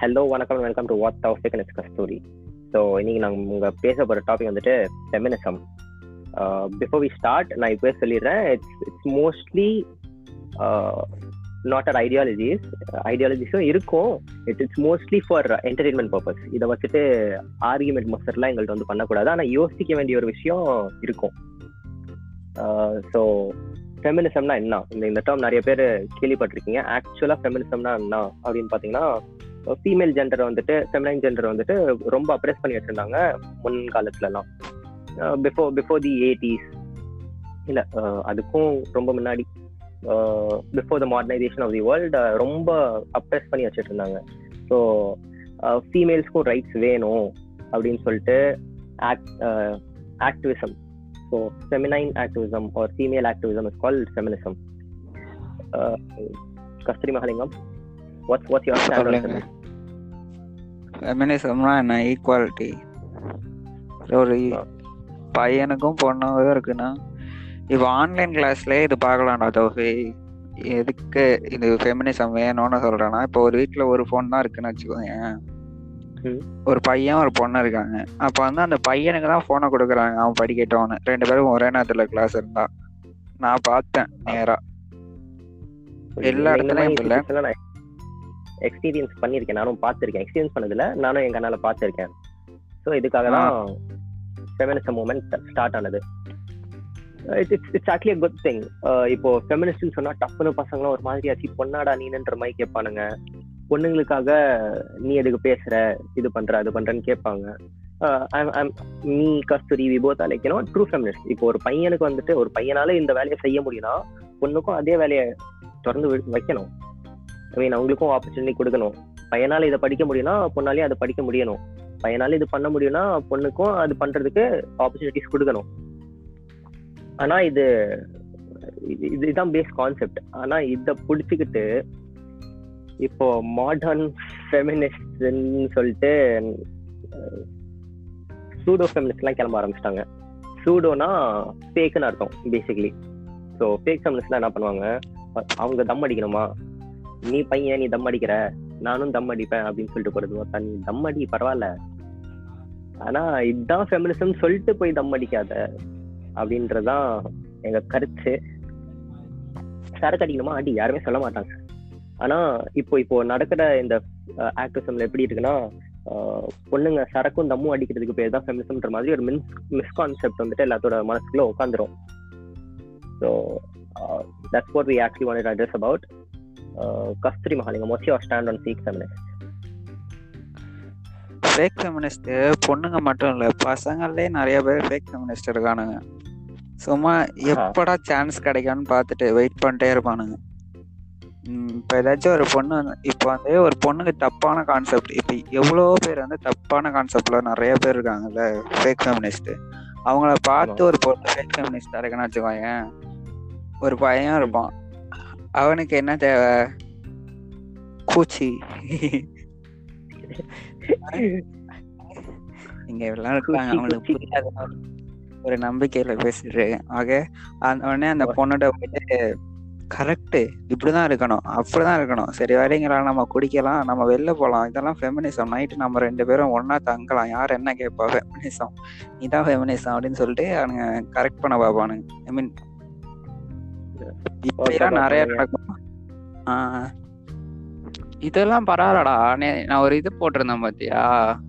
Hello வணக்கம் welcome to what Thoufiq and Kasthuri so இன்னைக்கு நாங்கள் உங்கள் பேச போகிற டாபிக் வந்துட்டு ஃபெமினிசம் பிஃபோர் வி ஸ்டார்ட் நான் இப்போ சொல்லிடுறேன். It's it's mostly not or ideologies ஐடியாலஜிஸும் இருக்கும். It it's mostly for entertainment purpose இதை வச்சுட்டு ஆர்குமெண்ட் மஸ்டர்லாம் எங்கள்கிட்ட வந்து பண்ணக்கூடாது. ஆனால் யோசிக்க வேண்டிய ஒரு விஷயம் இருக்கும். Uh, ஸோ ஃபெமினிசம்னா என்ன? இந்த இந்த டேர்ம் நிறைய பேர் கேள்விப்பட்டிருக்கீங்க. ஆக்சுவலாக ஃபெமினிசம்னா என்ன? அப்படின்னு பார்த்தீங்கன்னா ஃபீமேல் ஜெண்டரை வந்துட்டு ஃபெமினைன் ஜெண்டரை வந்துட்டு ரொம்ப அப்ரெஸ் பண்ணி வச்சுருந்தாங்க முன் காலத்துலலாம் பிஃபோர் பிஃபோர் தி எயிட்டிஸ் இல்லை அதுக்கும் ரொம்ப முன்னாடி. Before the modernisation of the world ரொம்ப அப்ரெஸ் பண்ணி வச்சுட்டு இருந்தாங்க ஸோ ஃபீமேல்ஸ்க்கும் ரைட்ஸ் வேணும் அப்படின்னு சொல்லிட்டு act activism so feminine activism or female activism is call feminism Kasthuri Mahalingam. What's what's your stand ஃபெமினிசம்னா என்ன? ஈக்குவாலிட்டி ஒரு பையனுக்கும் பொண்ணுக்கும் இருக்குன்னா இப்போ ஆன்லைன் கிளாஸ்லேயே இது பார்க்கலாம்டா தோஃபி எதுக்கு இது ஃபெமினிசம் வேணும்னு சொல்றேன்னா இப்போ ஒரு வீட்டில் ஒரு ஃபோன் தான் இருக்குன்னு வச்சுக்கோங்க ஒரு பையன் ஒரு பொண்ணு இருக்காங்க. அப்போ வந்து அந்த பையனுக்கு தான் ஃபோனை கொடுக்குறாங்க அவன் படிக்கட்டோன்னு ரெண்டு பேரும் ஒரே நேரத்தில் கிளாஸ் இருந்தா. நான் பார்த்தேன் நேரா. எல்லா இடத்துலயும் இல்லை. எக்ஸ்பீரியன்ஸ் பண்ணியிருக்கேன். நானும் பார்த்துருக்கேன். எக்ஸ்பீரியன்ஸ் பண்ணதில்ல நானும் எங்கள் அண்ணால பார்த்துருக்கேன். ஸோ இதுக்காக தான் ஃபெமினிசம் மூமெண்ட் ஸ்டார்ட் ஆனது. It's it's actually good thing இப்போ ஃபெமினிஸ்ட்னு சொன்னா டப்புனு பசங்களும் ஒரு மாதிரி ஆச்சு பொண்ணாடா நீன்ற மாதிரி கேட்பானுங்க. பொண்ணுங்களுக்காக நீ எதுக்கு பேசுற? இது பண்ற அது பண்றன்னு கேட்பாங்க. நீ கஸ்தூரி விபோத் அழைக்கணும் ட்ரூ ஃபெமினிஸ்ட் இப்போ ஒரு பையனுக்கு வந்துட்டு ஒரு பையனால இந்த வேலையை செய்ய முடியும்னா பொண்ணுக்கும் அதே வேலையை தொடர்ந்து வைக்கணும். ஐ மீன் அவங்களுக்கும் ஆப்பர்ச்சுனிட்டி கொடுக்கணும். பையனால இதை படிக்க முடியும்னா பொண்ணாலேயும் அதை படிக்க முடியணும். பையனால இது பண்ண முடியும்னா பொண்ணுக்கும் அது பண்றதுக்கு ஆப்பர்ச்சுனிட்டிஸ் கொடுக்கணும். ஆனா இது இதுதான் பேஸ் கான்செப்ட் ஆனா இத பிடிச்சிக்கிட்டு இப்போ மாடர்ன் ஃபெமினிஸ்ட்னு சொல்லிட்டு சூடோ ஃபெமினிஸ்ட்லாம் கிளம்ப ஆரம்பிச்சிட்டாங்க. சூடோனா ஃபேக்குன்னு அர்த்தம் பேசிக்கலி ஸோ ஃபேக் ஃபெமினிஸ்ட்லாம் என்ன பண்ணுவாங்க? அவங்க தம் அடிக்கணுமா? நீ பையன் நீ தம் அடிக்கிற. நானும் தம் அடிப்பேன் அப்படின்னு சொல்லிட்டு போறது ஒருத்தா நீ தம் அடி பரவாயில்ல. ஆனா இதுதான் ஃபெமினிசம் சொல்லிட்டு போய் தம் அடிக்காத அப்படின்றதான் எங்க கருத்து. சரக்கு அடிக்கணுமா அடி யாருமே சொல்ல மாட்டாங்க. ஆனா இப்போ இப்போ நடக்கிற இந்த ஆக்டிவிசம்ல எப்படி இருக்குன்னா பொண்ணுங்க சரக்கும் தம்மும் அடிக்கிறதுக்கு பேர் தான் ஃபெமினிசம்ன்ற மாதிரி ஒரு மின் மிஸ்கான்செப்ட் வந்துட்டு எல்லாத்தோட மனசுக்குள்ள உட்காந்துரும் so that's what we actually want address about Kasthuri Mahalingam what's your stand on fake feminist fake feminist பொண்ணுங்க மட்டும் இல்லை பசங்களே நிறைய பேர் ஃபேக் ஃபெமினிஸ்ட் இருக்கானுங்க. சும்மா எப்படா சான்ஸ் கிடைக்கும்னு பார்த்துட்டு வெயிட் பண்ணிட்டே இருப்பானுங்க. இப்போ ஏதாச்சும் ஒரு பொண்ணு இப்போ வந்து ஒரு பொண்ணுக்கு தப்பான கான்செப்ட் இப்போ எவ்வளோ பேர் வந்து தப்பான கான்செப்ட்ல நிறைய பேர் இருக்காங்கல்ல ஃபேக் ஃபெமினிஸ்ட் அவங்கள பார்த்து ஒரு பொண்ணு ஃபேக் ஃபெமினிஸ்ட் இருக்குன்னு வச்சுக்கோங்க ஒரு பையன் இருப்பான். அவனுக்கு என்ன தேவை? கூச்சி இங்க எல்லாம் இருக்காங்க. அவனுக்கு புரியாத ஒரு நம்பிக்கையில பேசிட்டு. ஆக அந்த உடனே அந்த பொண்ணோட போயிட்டு கரெக்ட் இப்படிதான் இருக்கணும். அப்படிதான் இருக்கணும். சரி வரீங்களா நம்ம குடிக்கலாம். நம்ம வெளில போகலாம் இதெல்லாம் ஃபெமினிசம் நைட்டு நம்ம ரெண்டு பேரும் ஒன்னா தங்கலாம். யார் என்ன கேட்பா? ஃபெமினிசம் இதான் ஃபெமினிசம் அப்படின்னு சொல்லிட்டு அவனுங்க கரெக்ட் பண்ண பார்ப்பானுங்க ஐ மீன் இப்படிலாம் நிறைய நடக்கும். இதெல்லாம் பரவாயில்லடா. நான் ஒரு இது போட்டிருந்தேன் பாத்தியா?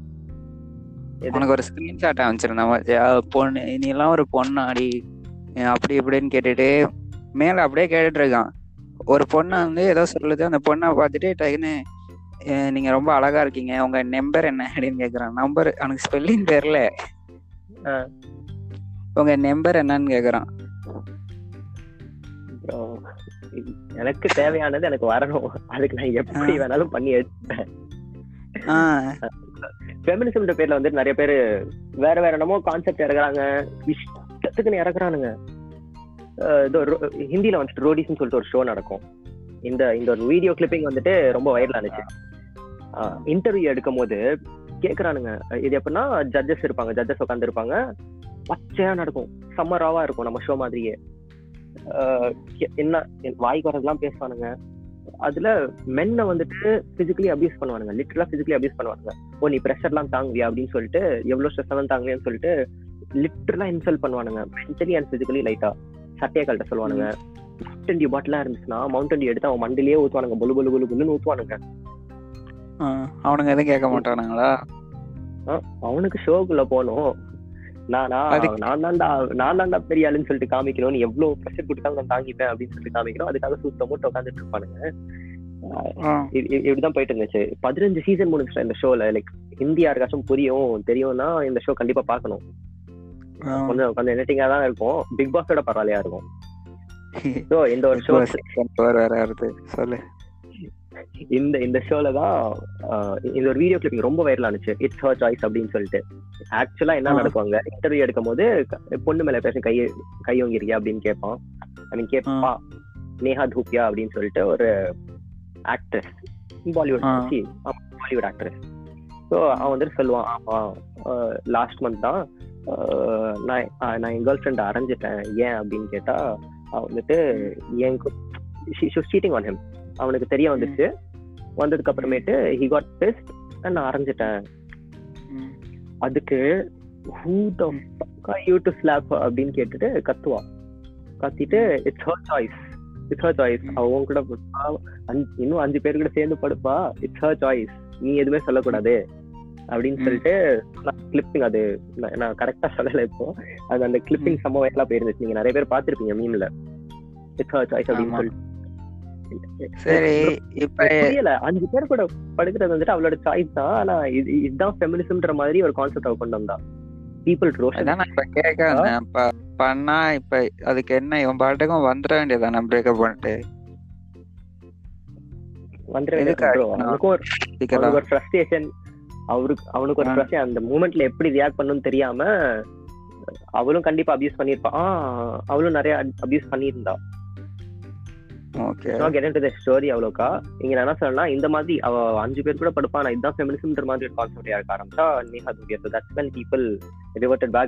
உனக்கு ஒரு ஸ்கிரீன்ஷாட் அமைச்சிருந்தேன் பாத்தியா? பொண்ணு நீ எல்லாம் ஒரு பொண்ணாடி. அப்படி இப்படின்னு கேட்டுட்டு மேல அப்படியே கேட்டுட்டு இருக்கான். ஒரு பொண்ணை வந்து ஏதோ சொல்லுது. அந்த பொண்ணை பார்த்துட்டு டக்குன்னு நீங்க ரொம்ப அழகா இருக்கீங்க. உங்க நம்பர் என்ன? அப்படின்னு கேக்குறான். நம்பர் அவனுக்கு ஸ்பெல்லிங் தெரியல. உங்க நம்பர் என்னன்னு கேக்குறான். எனக்கு தேவையானது எனக்கு வரணும். அதுக்கு நான் எப்படி வேணாலும் பண்ணி எடுப்பேன் ஃபெமினிசம்ன்ற பேர்ல வந்து நிறைய பேர் வேற வேற என்னமோ கான்செப்ட் இறக்குறாங்க. இஷ்டத்துக்குன்னு இறக்குறானுங்க. ஹிந்தில வந்துட்டு ரோடிஸ்னு சொல்லிட்டு ஒரு ஷோ நடக்கும். இந்த இந்த ஒரு வீடியோ கிளிப்பிங் வந்துட்டு ரொம்ப வைரல் ஆனிச்சு. இன்டர்வியூ எடுக்கும் போது கேக்குறானுங்க. இது எப்படின்னா ஜட்ஜஸ் இருப்பாங்க ஜட்ஜஸ் உட்காந்து இருப்பாங்க பச்சையா நடக்கும். செம்ம ராவா இருக்கும் நம்ம ஷோ மாதிரியே. என்ன வாய்க்கு வரதெல்லாம் பேசுவானுங்க. அதுல மென்னை வந்துட்டு பிசிக்கலி அபியூஸ் பண்ணுவானுங்க. லிட்டரலா பிசிக்கலி அபியூஸ் பண்ணுவானுங்க. ஓ நீ ப்ரெஷர்லாம் தாங்குவியா? அப்படின்னு சொல்லிட்டு எவ்வளவு ஸ்ட்ரெஸ் எல்லாம் தாங்குவியான்னு சொல்லிட்டு லிட்டரலா இன்சல்ட் பண்ணுவானுங்க. மென்டலி அண்ட் பிசிக்கலி லைட்டா சட்டையை கழட்ட சொல்லுவானுங்க. மவுண்டன் டியூ பாட்டிலாம் இருந்துச்சுன்னா மவுண்டன் டியூ எடுத்து அவன் மண்டிலேயே ஊத்துவானுங்க. பொலு பொலு பொலு பொலுன்னு ஊத்துவானுங்க. அவனுங்க எதுவும் கேட்க மாட்டானுங்களா? அவனுக்கு ஷோக்குள்ள போகணும். நானா நான் தான்டா நான் தான்டா பெரிய ஆளுன்னு சொல்லிட்டு காமிக்கணும் நீ எவ்வளவு ப்ரெஷர் கொடுத்தாலும் நான் தாங்கிப்பேன் அப்படின்னு சொல்லிட்டு காமிக்கணும் அதுக்காக சுத்த மூட்டை உட்காந்துட்டு இருப்பானுங்க இப்படிதான் போயிட்டு இருந்துச்சு பதினஞ்சு சீசன் முடிஞ்சுட்டேன் இந்த ஷோல லைக் ஹிந்தி யாருக்காச்சும் புரியும் தெரியும்னா இந்த ஷோ கண்டிப்பா பார்க்கணும் ஆ. கொஞ்சம் கொஞ்சம் நெட்டிங்கா தான் இருக்கும் பிக் பாஸோட பரவாயில்லையா இருக்கும் ஸோ இந்த ஒரு ஷோ வேற வருது சொல்லு இந்த இந்த ஷோல தான் இந்த ஒரு வீடியோ கிளிப்பிங் ரொம்ப வைரல் ஆனிச்சு. இட்ஸ் ஹர் சாய்ஸ் அப்படின்னு சொல்லிட்டு. ஆக்சுவலா என்ன. நடக்குவாங்க? இன்டர்வியூ எடுக்கும் போது பொண்ணு மேல பேச கை கை ஓங்கிருக்கியா அப்படின்னு கேட்பான் மீன் கேட்பா நேஹா தூப்பியா அப்படின்னு சொல்லிட்டு ஒரு actress Bollywood. Bollywood actress so அவன் வந்துட்டு சொல்லுவான் ஆமா லாஸ்ட் மந்த் தான் நான் நான் என் கேர்ள் ஃப்ரெண்ட் அரைஞ்சிட்டேன் ஏன்? அப்படின்னு கேட்டா அவன் வந்துட்டு என் சீட்டிங் ஆன் ஹிம் அவனுக்கு தெரிய வந்துச்சு. வந்ததுக்கு அப்புறமேட்டு ஹி காட் பெஸ்ட் நான் அரைஞ்சிட்டேன். அதுக்கு who the you to slap அப்படின்னு கேட்டுட்டு கத்துவா. கத்திட்டு it's her choice it's her choice. அவன் கூட இன்னும் அஞ்சு பேர் கூட சேர்ந்து படுப்பா. இட்ஸ் ஹர் சாய்ஸ் நீ எதுவுமே சொல்லக்கூடாது. அப்படின்னு. சொல்லிட்டு கிளிப்பிங் அது நான்- கரெக்டா சொல்லல இப்போ. அது அந்த கிளிப்பிங் செம்ம வயலா போயிருந்துச்சு. நீங்க நிறைய பேர் பார்த்திருப்பீங்க மீம்ல இட்ஸ் ஹர் சாய்ஸ் அப்படின்னு. சொல்லிட்டு. சரி. இப்ப புரியல. அஞ்சு பேர் கூட படுக்கிறது வந்துட்டு அவளோட சாய்ஸ் தான். ஆனா இது இதுதான் ஃபெமினிசம்ன்ற மாதிரி ஒரு கான்செப்ட் அவ கொண்டு வந்தா. பீப்புள் ரோஷன் நான் இப்ப கேட்க வந்தேன் பண்ணா இப்ப அதுக்கு என்ன இவன் பாட்டுக்கும் வந்துட வேண்டியதானே பிரேக்கப் பண்ணிட்டு? ஒரு ஃப்ரஸ்ட்ரேஷன் அவருக்கு அவனுக்கு ஒரு. ஃப்ரஸ்ட் அந்த மூமெண்ட்ல எப்படி ரியாக்ட் பண்ணணும்னு தெரியாம அவளும் கண்டிப்பா அபியூஸ் பண்ணிருப்பா ஆ அவளும் நிறைய அபியூஸ் பண்ணியிருந்தா. ஸ்டோரி அவ்வளோக்கா. இங்க என்ன இந்த மாதிரி அவ அஞ்சு பேர் கூட படுப்பா நான் இதுதான் ஃபெமினிசம்ன்ற மாதிரி ஒரு கான்செப்ட் இருக்க ஆரம்பிச்சா Neha Dhupia so that's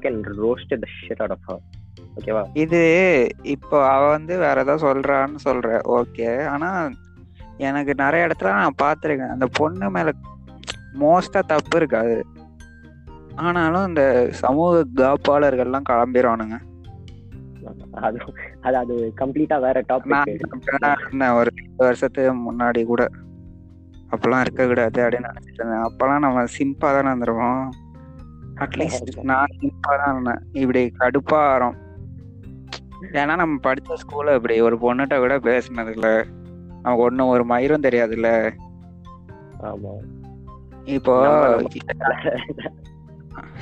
and roasted the shit out of her. ஓகேவா இது இப்போ அவ வந்து வேற ஏதாவது சொல்றான்னு சொல்ற ஓகே ஆனா எனக்கு நிறைய இடத்துல நான் பார்த்துருக்கேன். அந்த பொண்ணு மேல மோஸ்டா தப்பு இருக்காது. ஆனாலும் இந்த சமூக காப்பாளர்கள்லாம் கிளம்பிடுவானுங்க அது அது அது கம்ப்ளீட்டா வேற டாபிக் ஒரு ரெண்டு வருஷத்துக்கு முன்னாடி கூட அப்பெல்லாம் இருக்கக்கூடாது அப்படின்னு நினைச்சிட்டு இருந்தேன். அப்பெல்லாம் நம்ம சிம்பா தானே இருந்துருவோம் அட்லீஸ்ட் நான் சிம்பா தான் இருந்தேன். இப்படி கடுப்பா வரும். ஏன்னா நம்ம படிச்ச ஸ்கூல்ல இப்படி ஒரு பொண்ணுகிட்ட கூட பேசினது இல்ல நமக்கு ஒண்ணும் ஒரு மயிரும் தெரியாதுல்ல. ஆமா. இப்போ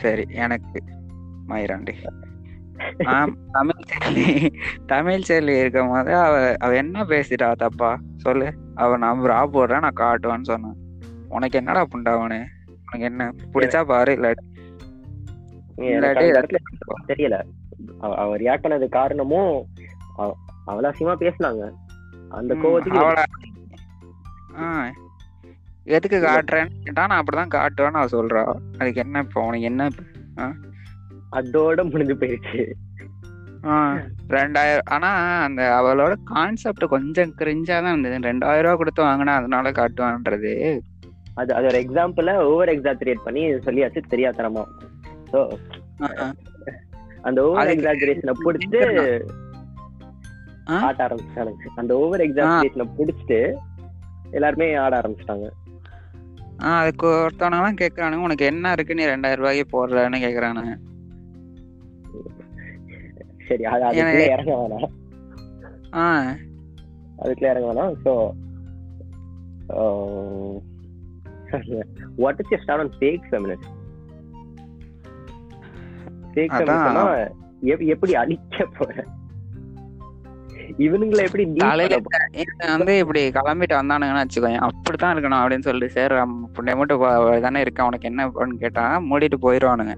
சரி எனக்கு மயிராண்டி. தமிழ் செல்வி தமிழ் செல்வி இருக்கும் போது அவ அவ என்ன பேசிட்டா தப்பா? சொல்லு. அவ நான் ரா போடுறேன் நான் காட்டுவேன்னு சொன்னேன். உனக்கு என்னடா புண்டாவனு உனக்கு என்ன? பிடிச்சா பாரு இல்ல எனக்கு அந்த இடத்துல தெரியல. அவ- ரியாக்ட் பண்ணது காரணமும் அவ- அவள அசிங்கமா பேசினாங்க. அந்த கோவத்துக்கு எதுக்கு காட்டுறேன்னு கேட்டா நான் அப்படிதான் காட்டுவேன்னு அவ சொல்றா. அதுக்கு என்ன இப்போ உனக்கு என்ன? அதோட முடிஞ்சு போயிடுச்சு ஆ, ரெண்டாயிரம் ஆனா அந்த அவளோட கான்செப்ட் கொஞ்சம் கிரிஞ்சா தான் இருந்தது. ரெண்டாயிரம் ரூபாய் கொடுத்து வாங்கினா அதனால காட்டுவான்றது. அது அது ஒரு எக்ஸாம்பிள ஓவர் எக்ஸாஜரேட் பண்ணி சொல்லியாச்சு தெரியாதனமா. ஸோ. அந்த ஓவர் எக்ஸாஜரேஷனை பிடிச்சிட்டு ஆ? ஆட்ட ஆரம்பிச்சிட்டானுங்க. அந்த ஓவர் எக்ஸாஜரேஷனை பிடிச்சிட்டு எல்லாருமே ஆட ஆரம்பிச்சிட்டாங்க. அதுக்கு ஒருத்தவனெல்லாம் கேக்குறானுங்க. உனக்கு என்ன இருக்கு? நீ ரெண்டாயிரம் ரூபாய்க்கு போடுறன்னு கேக்குறானுங்க. சரி அது அதுக்குள்ள இறங்க வேணாம். அதுக்குள்ள இறங்க வேணாம். So what is your start on fake feminist fake. ஃபெமினிஸ்ட்னா எப்படி அடிக்க போற? இவனுங்களை எப்படி காலையில வந்து இப்படி கிளம்பிட்டு வந்தானுங்கன்னு வச்சுக்கோங்க அப்படித்தான் இருக்கணும் அப்படின்னு சொல்லிட்டு சரி புண்ணிய மட்டும் தானே இருக்கேன் உனக்கு என்ன பண்ணு கேட்டா மூடிட்டு போயிடுவானுங்க.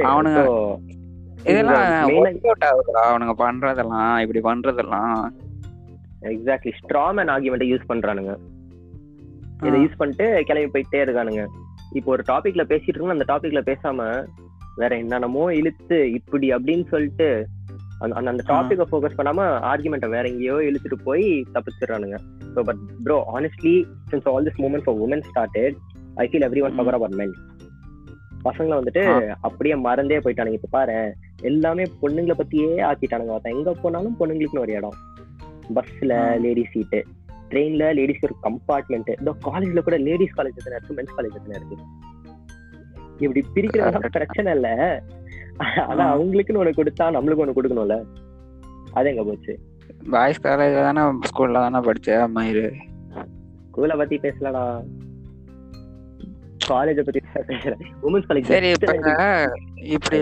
அவனுங்க- இதெல்லாம் அவனுங்க பண்றதெல்லாம் இப்படி பண்றதெல்லாம். எக்ஸாக்ட்லி ஸ்ட்ராமேன் ஆர்குமெண்ட் யூஸ் பண்றானுங்க. இதை யூஸ் பண்ணிட்டு கிளம்பி போயிட்டே இருக்கானுங்க. இப்போ ஒரு டாபிக்ல பேசிட்டு இருக்கோம் அந்த டாபிக்ல பேசாம வேற என்னென்னமோ இழுத்து இப்படி அப்படின்னு சொல்லிட்டு அந்த அந்த- டாபிக்கை ஃபோக்கஸ் பண்ணாம ஆர்குமெண்ட்டை வேற எங்கேயோ இழுத்துட்டு போய் தப்பிச்சிடுறானுங்க. So but bro honestly since all this movement for women started I feel every one hmm. Power over men பசங்களை வந்துட்டு அப்படியே மறந்தே போயிட்டானுங்க. இப்ப பாரு எல்லாமே பொண்ணுங்களை பத்தியே ஆக்கிட்டானுங்க ஒருத்தன் எங்க போனாலும் பொண்ணுங்களுக்குன்னு ஒரு இடம். பஸ்ல. லேடிஸ் சீட்டு ட்ரெயின்ல லேடிஸ்க்கு ஒரு கம்பார்ட்மெண்ட் இந்த காலேஜ்ல கூட லேடிஸ் காலேஜ் எத்தனை இருக்கு மென்ஸ் காலேஜ் எத்தனை இருக்கு? இப்படி பிரிக்கிறதா பிரச்சனை இல்ல. ஆனா. அவங்களுக்குன்னு ஒண்ணு கொடுத்தா நம்மளுக்கு ஒண்ணு கொடுக்கணும்ல. அது எங்க போச்சு? பாய்ஸ் காலேஜ்ல தானே ஸ்கூல்ல தானே படிச்சேன் மயிறு? ஸ்கூலை பத்தி பேசலடா. காலேஜ பத்தி பேசுறேன் உமன்ஸ் காலேஜ் சரி இப்ப இப்படி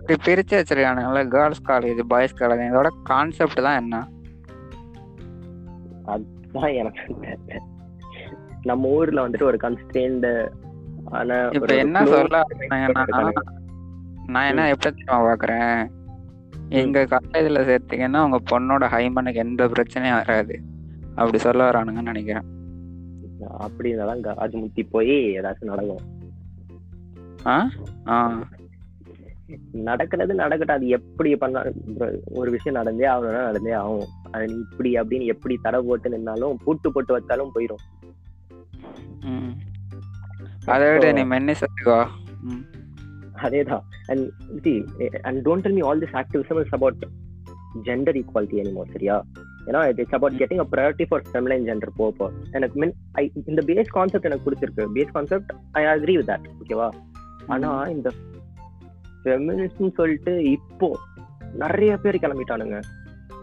இப்படி பிரிச்சு வச்சிருக்கானுங்களா கேர்ள்ஸ் காலேஜ் பாய்ஸ் காலேஜ் இதோட கான்செப்ட் தான் என்ன? தான் எனக்கு. நம்ம ஊர்ல வந்துட்டு ஒரு கன்ஸ்ட்ரெயின்டு ஆன இப்ப என்ன சொல்ல. நான் என்ன எப்படி தெரியுமா பாக்குறேன்? எங்க காலேஜ்ல சேர்த்தீங்கன்னா உங்க பொண்ணோட ஹைமனுக்கு எந்த பிரச்சனையும் வராது. அப்படி சொல்ல வரானுங்கன்னு நினைக்கிறேன். அப்படின்னாதான் க- அது முத்தி போய் ஏதாச்சும் நடக்கும். நடக்கிறது நடக்கட்டும். அது எப்படி பண்ணா bro, ஒரு விஷயம் நடந்தே ஆகணும்னா நடந்தே ஆகும். அது நீ இப்படி அப்படின்னு எப்படி தடை போட்டு நின்னாலும் பூட்டு போட்டு வச்சாலும் போயிடும் அதை விட நீ மென்னி சொல்லிக்கோ ம். அதேதான். And and don't tell me all this activism is about gender equality anymore சரியா? ஏன்னா it's about getting a priority for feminine gender போப்போ எனக்கு மீன் ஐ இந்த பேஸ் கான்செப்ட் எனக்கு பிடிச்சிருக்கு. Base concept I agree with that ஓகேவா ஆனா இந்த ஃபெமினிஸ்ட்னு சொல்லிட்டு இப்போ நிறைய பேர் கிளம்பிட்டானுங்க.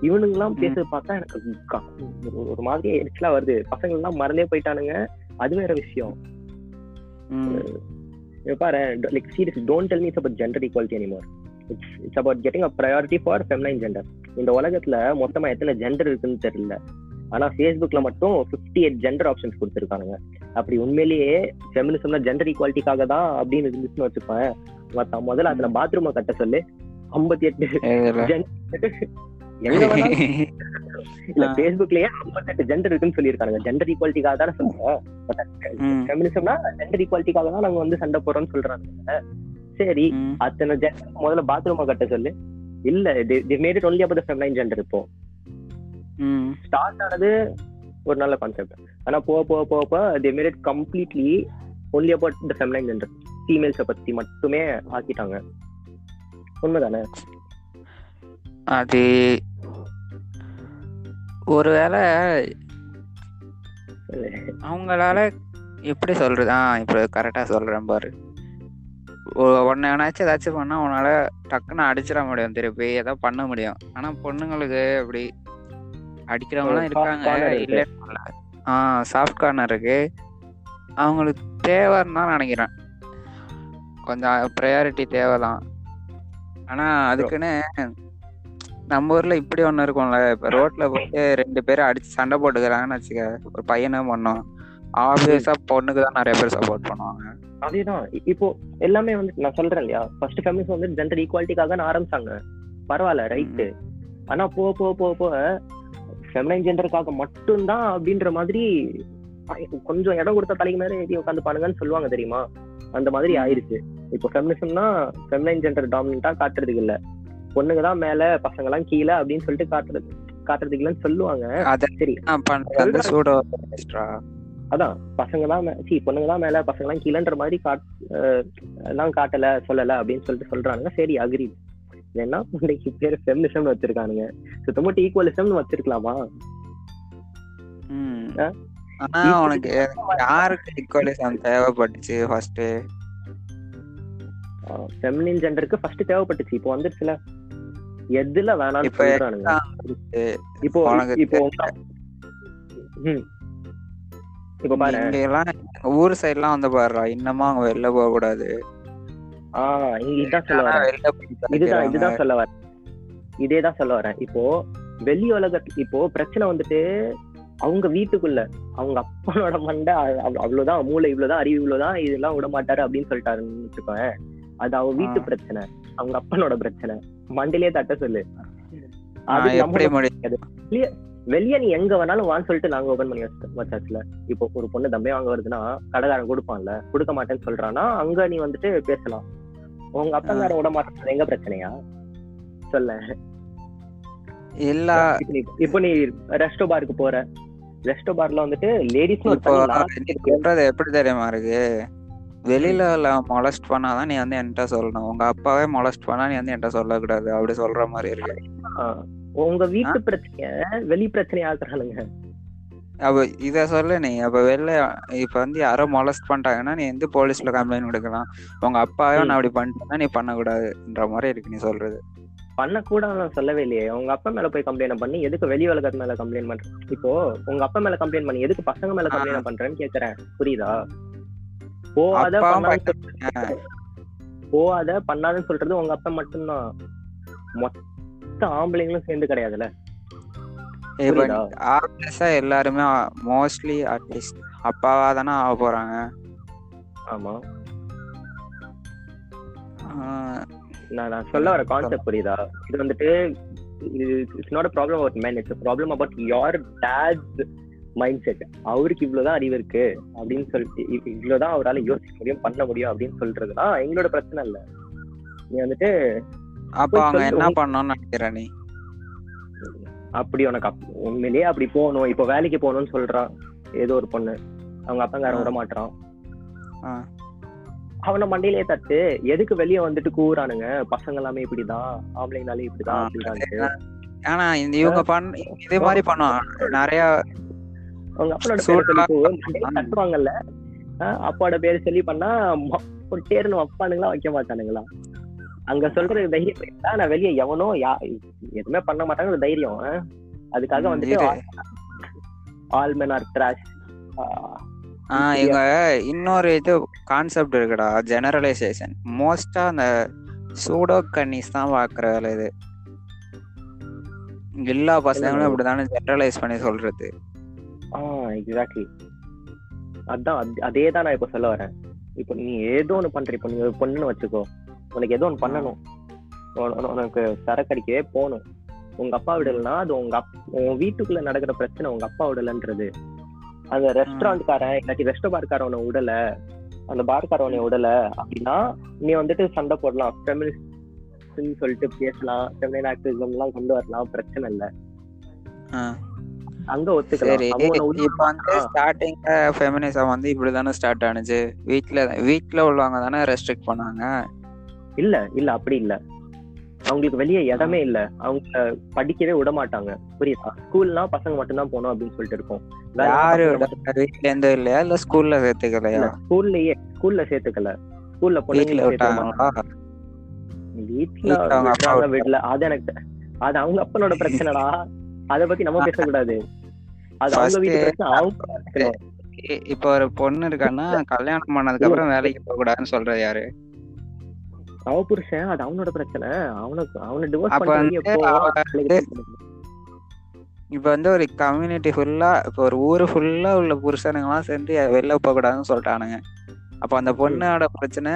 இவனுங்கெல்லாம். பேசுறது பார்த்தா எனக்கு ஒரு- மாதிரி எரிச்சலா வருது. பசங்க எல்லாம் மறந்தே போயிட்டானுங்க. அது வேற விஷயம். பாரு like serious don't tell me it's about gender equality anymore it's it's about getting a priority for feminine gender இந்த உலகத்துல மொத்தமா எத்தனை ஜெண்டர் இருக்குன்னு தெரியல. ஆனா ஃபேஸ்புக்ல மட்டும் 58 எயிட் ஜெண்டர் ஆப்ஷன்ஸ் கொடுத்துருக்கானுங்க. அப்படி உண்மையிலேயே ஃபெமினிசம்னா ஜெண்டர் ஈக்குவாலிட்டிக்காக தான் அப்படின்னு இருந்துச்சுன்னு வச்சுப்பேன் மத்த முதல்ல அதுல பாத்ரூமை கட்ட சொல்லு. ஐம்பத்தி எட்டு எங்க இல்ல ஆ. ஃபேஸ்புக்லயே ஐம்பத்தெட்டு ஜெண்டர் இருக்குன்னு சொல்லியிருக்காங்க ஜெண்டர் ஈக்குவாலிட்டிக்காக தானே சொல்றேன். ஃபெமினிசம்னா ஜெண்டர் ஈக்குவாலிட்டிக்காக தான் நாங்க வந்து சண்டை போறோம்னு சொல்றாங்க சரி. அத்தனை ஜெண்டர் முதல்ல பாத்ரூமை கட்ட சொல்லு. இல்ல they made it only about feminine gender இப்போ. ஸ்டார்ட் ஆனது ஒரு நல்ல கான்செப்ட் ஆனா போக போக போக போக they made it completely only about the feminine gender ஃபீமேல்ஸை பத்தி மட்டுமே ஆக்கிட்டாங்க. உண்மைதானே? அது ஒருவேளை அவங்களால எப்படி சொல்றது? ஆ இப்போ கரெக்டா சொல்றேன் பாரு. ஒன்னு எவனாச்சும் ஏதாச்சும் பண்ணா உன்னால டக்குன்னு அடிச்சிட முடியும் திருப்பி. ஏதோ பண்ண முடியும். ஆனா பொண்ணுங்களுக்கு அப்படி அடிக்கிறவங்களாம் இருக்காங்க. corner இருக்கு. இல்ல. ஆ சாஃப்ட் கார்னர் இருக்கு. அவங்களுக்கு தேவைன்னு தான் நினைக்கிறேன். கொஞ்சம் ப்ரையாரிட்டி தேவைதான். ஆனா அதுக்குன்னு நம்ம ஊர்ல இப்படி ஒண்ணு இருக்கும்ல. இப்ப ரோட்ல போயிட்டு ரெண்டு பேரும் அடிச்சு சண்டை போட்டுக்கிறாங்கன்னு வச்சுக்க ஒரு பையனும் பொண்ணும். ஆப்வியஸா பொண்ணுக்கு தான் நிறைய பேர் சப்போர்ட் பண்ணுவாங்க. அதேதான். இப்போ எல்லாமே வந்து நான் சொல்றேன் இல்லையா? ஃபர்ஸ்ட் ஃபேமிலிஸ் வந்து ஜெண்டர் ஈக்குவாலிட்டிக்காக தான் ஆரம்பிச்சாங்க. பரவாயில்ல ரைட்டு ஆனா போக போக போக போக ஃபெமினைன் ஜெண்டருக்காக மட்டும்தான் அப்படின்ற மாதிரி கொஞ்சம் இடம் கொடுத்த தலைக்கு மேல ஏறி உட்காந்து பானுங்கன்னு சொல்லுவாங்க தெரியுமா? அந்த மாதிரி. ஆயிருச்சு. இப்போ ஃபெமினிசம்னா ஃபெமினைன் ஜெண்டர் டாமினண்டா காட்டுறதுக்கு இல்ல. பொண்ணுங்க தான் மேல பசங்க எல்லாம் கீழே அப்படின்னு சொல்லிட்டு காட்டுறது காட்டுறதுக்கு இல்லைன்னு சொல்லுவாங்க. சரி. அதான் பசங்க தான் சி பொண்ணுங்க தான் மேல பசங்க எல்லாம் கீழன்ற மாதிரி காட் எல்லாம் காட்டல சொல்லல அப்படின்னு சொல்லிட்டு சொல்றானுங்க. சரி அக்ரி ஏன்னா இன்னைக்கு பேர் ஃபெமினிசம்னு வச்சிருக்கானுங்க. சுத்தமட்டு ஈக்குவலிசம்னு வச்சிருக்கலாமா? ஆனா உனக்கு யாருக்கு ஈக்குவலிசம் தேவைப்பட்டுச்சு ஃபர்ஸ்ட் ஃபெமினின் ஜெண்டருக்கு ஃபர்ஸ்ட் தேவைப்பட்டுச்சு. இப்போ வந்துருச்சுல. எதுல வேணாம்னு சொல்றானுங்க. இப்போ இப்போ. இப்போ பாரு. இங்க எல்லாம் ஊர் சைடுலாம் வந்து பாருடா இன்னமும் அவங்க வெளில போக கூடாது ஆஹ் இங்க இதான் சொல்ல வரேன். இதுதான். இதுதான் சொல்ல வரேன். இதே தான் சொல்ல வரேன். இப்போ வெளி உலகத்து இப்போ பிரச்சனை வந்துட்டு அவங்க வீட்டுக்குள்ள அவங்க அப்பனோட மண்டை அவ்வளவுதான் மூளை இவ்வளவுதான் அறிவு இவ்வளவுதான் இதெல்லாம் விட மாட்டாரு அப்படின்னு சொல்லிட்டாருன்னு வச்சுக்கோங்க அது அவ வீட்டு. பிரச்சனை அவங்க அப்பனோட பிரச்சனை. மண்டையிலே தட்ட சொல்லு. அது வெளியே நீ எங்க வேணாலும் வான்னு சொல்லிட்டு நாங்க ஓபன் பண்ணி வச்சு வச்சாச்சுல. இப்போ ஒரு பொண்ணு தம்பே வாங்க வருதுன்னா கடைக்காரன் கொடுப்பான்ல கொடுக்க மாட்டேன்னு சொல்றான்னா அங்க நீ வந்துட்டு பேசலாம். உங்க அப்பங்காரன் விட மாட்டேன் எங்க பிரச்சனையா? சொல்ல. எல்லா இப்போ நீ- ரெஸ்டோ பாருக்கு போற. ரெஸ்டோ பார்ல வந்துட்டு சொல்றது எப்படி தெரியுமா இருக்கு? வெளியில மொலஸ்ட் பண்ணாதான் நீ வந்து என்கிட்ட சொல்லணும். உங்க அப்பாவே மொலஸ்ட் பண்ணா நீ வந்து என்கிட்ட சொல்லக்கூடாது. அப்படி சொல்ற மாதிரி இருக்கு. உங்க வீட்டு பிரச்சனைய வெளி பிரச்சனை ஆக்குறானுங்க அப்ப இத சொல்லு நீ அப்ப வெளில இப்ப வந்து யாரோ மொலஸ்ட் பண்ணிட்டாங்கன்னா நீ வந்து போலீஸ்ல கம்ப்ளைண்ட் கொடுக்கலாம். உங்க அப்பாவே நான் அப்படி பண்ணிட்டேன்னா நீ பண்ணக்கூடாதுன்ற மாதிரி இருக்கு நீ சொல்றது. பண்ணக்கூடாதுன்னு சொல்லவே இல்லையே. உங்க அப்பா மேல போய் கம்ப்ளைண்ட் பண்ணி எதுக்கு வெளி உலகத்து மேல கம்ப்ளைண்ட் பண்ற? இப்போ உங்க அப்பா மேல கம்ப்ளைண்ட் பண்ணி எதுக்கு பசங்க மேல கம்ப்ளைண்ட் பண்றேன்னு கேக்குறேன். புரியுதா? போகாத அப்பாவும் பண்ணாத போகாத பண்ணாதன்னு சொல்றது உங்க அப்பா மட்டும்தான். மொத்த ஆம்பளைங்களும் சேர்ந்து கிடையாதுல்ல? ஆப்வியஸா எல்லாருமே மோஸ்ட்லி அட்லீஸ்ட் அப்பாவா தானே ஆக போறாங்க. ஆமா. நான் நான் சொல்ல வர கான்செப்ட் புரியுதா? இது வந்துட்டு it's not problem about man it's problem about your dad's mind set அவருக்கு இவ்வளவுதான் அறிவு இருக்கு அப்படின்னு சொல்லிட்டு இவ்- இவ்வளவுதான் அவரால யோசிக்க முடியும் பண்ண முடியும் அப்படின்னு சொல்றதுதான் எங்களோட பிரச்சனை இல்ல. நீ வந்துட்டு அப்ப அவங்க என்ன பண்ணணும்னு நினைக்கிற நீ? அப்படி உனக்கு உண்மையிலேயே அப்படி போகணும். இப்போ வேலைக்கு போகணும்னு சொல்றான் ஏதோ ஒரு பொண்ணு. அவங்க அப்பங்காரன் ஆ. விட மாட்டான். அவனை மண்டையிலேயே தட்டு. எதுக்கு வெளியே வந்துட்டு கூறானுங்க பசங்க எல்லாமே இப்படிதான். ஆம்பளைங்கனாலே இப்படிதான் அப்படிதான் ஆனா இந்த இவங்க பண்ண இதே மாதிரி பண்ணுவாங்க. நிறைய அவங்க அப்பனோட பேரை சொல்லி மண்டையில. தட்டுவாங்கல்ல. அப்பாவோட பேர் சொல்லி பண்ணா ம- பொட்டேர்னு வைப்பானுங்களா வைக்க மாட்டானுங்களா? அங்க சொல்றது தைரியம்? நான் வெளியே எவனோ யா எதுவுமே பண்ண மாட்டாங்க தைரியம்? அதுக்காக வந்துட்டு. All men are trash ah இவங்க இன்னொரு இது கான்செப்ட் இருக்குடா ஜெனரலைசேஷன் மோஸ்டா அந்த சூடோ கன்னிஸ் தான் பாக்குற வேலை இது. எல்லா பசங்களும் இப்படிதானே ஜெனரலைஸ் பண்ணி சொல்றது. ஆ எக்ஸாக்ட்லி அதான் அது- தான் நான் இப்ப சொல்ல வரேன். இப்போ நீ ஏதோ ஒண்ணு பண்ற இப்போ நீ ஒரு பொண்ணுன்னு வச்சுக்கோ. உனக்கு ஏதோ ஒண்ணு பண்ணணும். உன- உன- உனக்கு சரக்கு அடிக்கவே போகணும். உங்க அப்பா விடலைன்னா அது உங்க அப் உன் வீட்டுக்குள்ள நடக்கிற பிரச்சனை உங்க அப்பா விடலன்றது அந்த ரெஸ்டாரண்ட்காரன் இல்லாட்டி ரெஸ்டோ பார்க்காரன் உன்னை விடல அந்த பார்க்காரன் உன்னை விடல அப்படின்னா நீ வந்துட்டு சண்டை போடலாம். ஃபெமினிஸ்ட்னு சொல்லிட்டு பேசலாம். ஃபெமினின் ஆக்டிவிசம் எல்லாம் கொண்டு வரலாம். பிரச்சனை இல்ல. அங்க ஒத்துக்கலாம். இப்ப வந்து ஆ. ஸ்டார்டிங்ல ஃபெமினிசம் வந்து இப்படிதானே ஸ்டார்ட் ஆனுச்சு. வீட்ல வீட்ல உள்ளவங்க தானே ரெஸ்ட்ரிக்ட் பண்ணாங்க. இல்ல இல்ல அப்படி இல்ல. அவங்களுக்கு வெளியே இடமே இல்ல. அவங்க படிக்கவே விட மாட்டாங்க புரியுதா? ஸ்கூல்னா பசங்க மட்டும்தான் போகணும் அப்படின்னு சொல்லிட்டு இருக்கும். யாரு மட்டும் வீட்ல இருந்தோ இல்லையா? இல்ல ஸ்கூல்ல சேர்த்துக்கலையா? ஸ்கூல்லயே ஸ்கூல்ல சேர்த்துக்கல. ஸ்கூல்ல பொண்ணுங்களை விட்டாங்களா? வீட்ல வீட்ல அது எனக்கு அது அவங்க அப்பனோட பிரச்சனைடா. அத பத்தி நம்ம பேசக்கூடாது. அது அவங்க வீட்டு பிரச்சனை அவங்க இப்ப ஒரு பொண்ணு இருக்கான்னா கல்யாணம் பண்ணதுக்கு அப்புறம் வேலைக்கு போக கூடாதுன்னு சொல்றது யாரு? அவ புருஷன் அது அவனோட பிரச்சனை. அவனுக்கு அவனை டிவோர்ஸ் பண்ணி? இப்ப வந்து ஒரு கம்யூனிட்டி ஃபுல்லா இப்ப ஒரு ஊரு ஃபுல்லா உள்ள புருஷனுங்கலாம் சேர்ந்து வெளில போக கூடாதுன்னு சொல்லிட்டானுங்க. அப்ப அந்த பொண்ணோட பிரச்சனை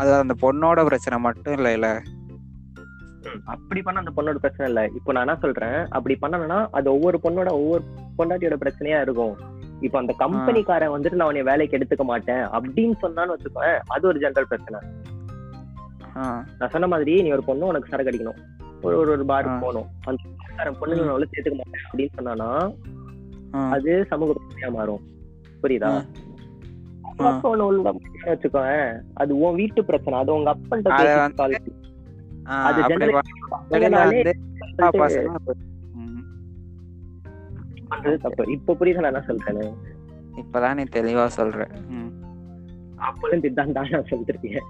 அது அந்த பொண்ணோட பிரச்சனை மட்டும் இல்ல இல்ல. அப்படி பண்ண அந்த பொண்ணோட பிரச்சனை இல்ல. இப்போ நான் என்ன சொல்றேன்? அப்படி பண்ணணும்னா அது ஒவ்வொரு பொண்ணோட ஒவ்வொரு பொண்டாட்டியோட பிரச்சனையா இருக்கும். இப்போ அந்த கம்பெனிக்காரன் வந்துட்டு நான் உன்னை வேலைக்கு எடுத்துக்க மாட்டேன். அப்படின்னு சொன்னான்னு வச்சுக்கோங்க அது ஒரு ஜென்ரல் பிரச்சனை. நான் சொன்ன மாதிரி நீ ஒரு பொண்ணு உனக்கு சரக்கு அடிக்கணும். ஒரு ஒரு ஒரு பாருக்கு. போகணும். அந்த பொண்ணுங்க சேர்த்துக்க மாட்டேன் அப்படின்னு சொன்னானா அது சமூக பிரச்சனையா மாறும். புரியுதா? அப்பா ஒண்ணு அது உன் வீட்டு பிரச்சனை. அது உங்க அப்பன்ட்ட அத. பண்றது தப்பு. இப்ப புரியுதா நான் என்ன சொல்றேன்னு? இப்பதான் நீ தெளிவா சொல்ற. அப்போலும் இதுதான் தான் நான் சொல்லிருக்கேன்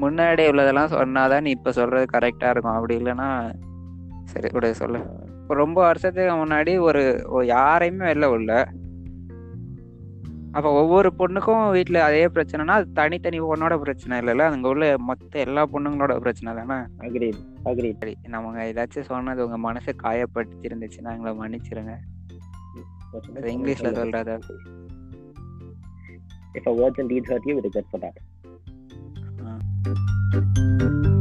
முன்னாடி உள்ளதெல்லாம் சொன்னாதான் நீ இப்ப சொல்றது கரெக்டா இருக்கும். அப்படி இல்லைன்னா சரி விட சொல்லு. ரொம்ப வருஷத்துக்கு முன்னாடி ஒரு யாரையுமே வெளில உள்ள. அப்ப ஒவ்வொரு பொண்ணுக்கும் வீட்ல அதே பிரச்சனைனா அது தனித்தனி பொண்ணோட பிரச்சனை இல்லைல்ல? அங்க உள்ள மொத்த எல்லா பொண்ணுங்களோட பிரச்சனை தானே? அக்ரீட் அக்ரீட் சரி நம்ம ஏதாச்சும் சொன்னது உங்க மனசை காயப்படுத்தி இருந்துச்சுன்னா எங்களை மன்னிச்சிருங்க. இங்கிலீஷ்ல சொல்றத. If a virgin deeds hurt you, is good for that. Ah.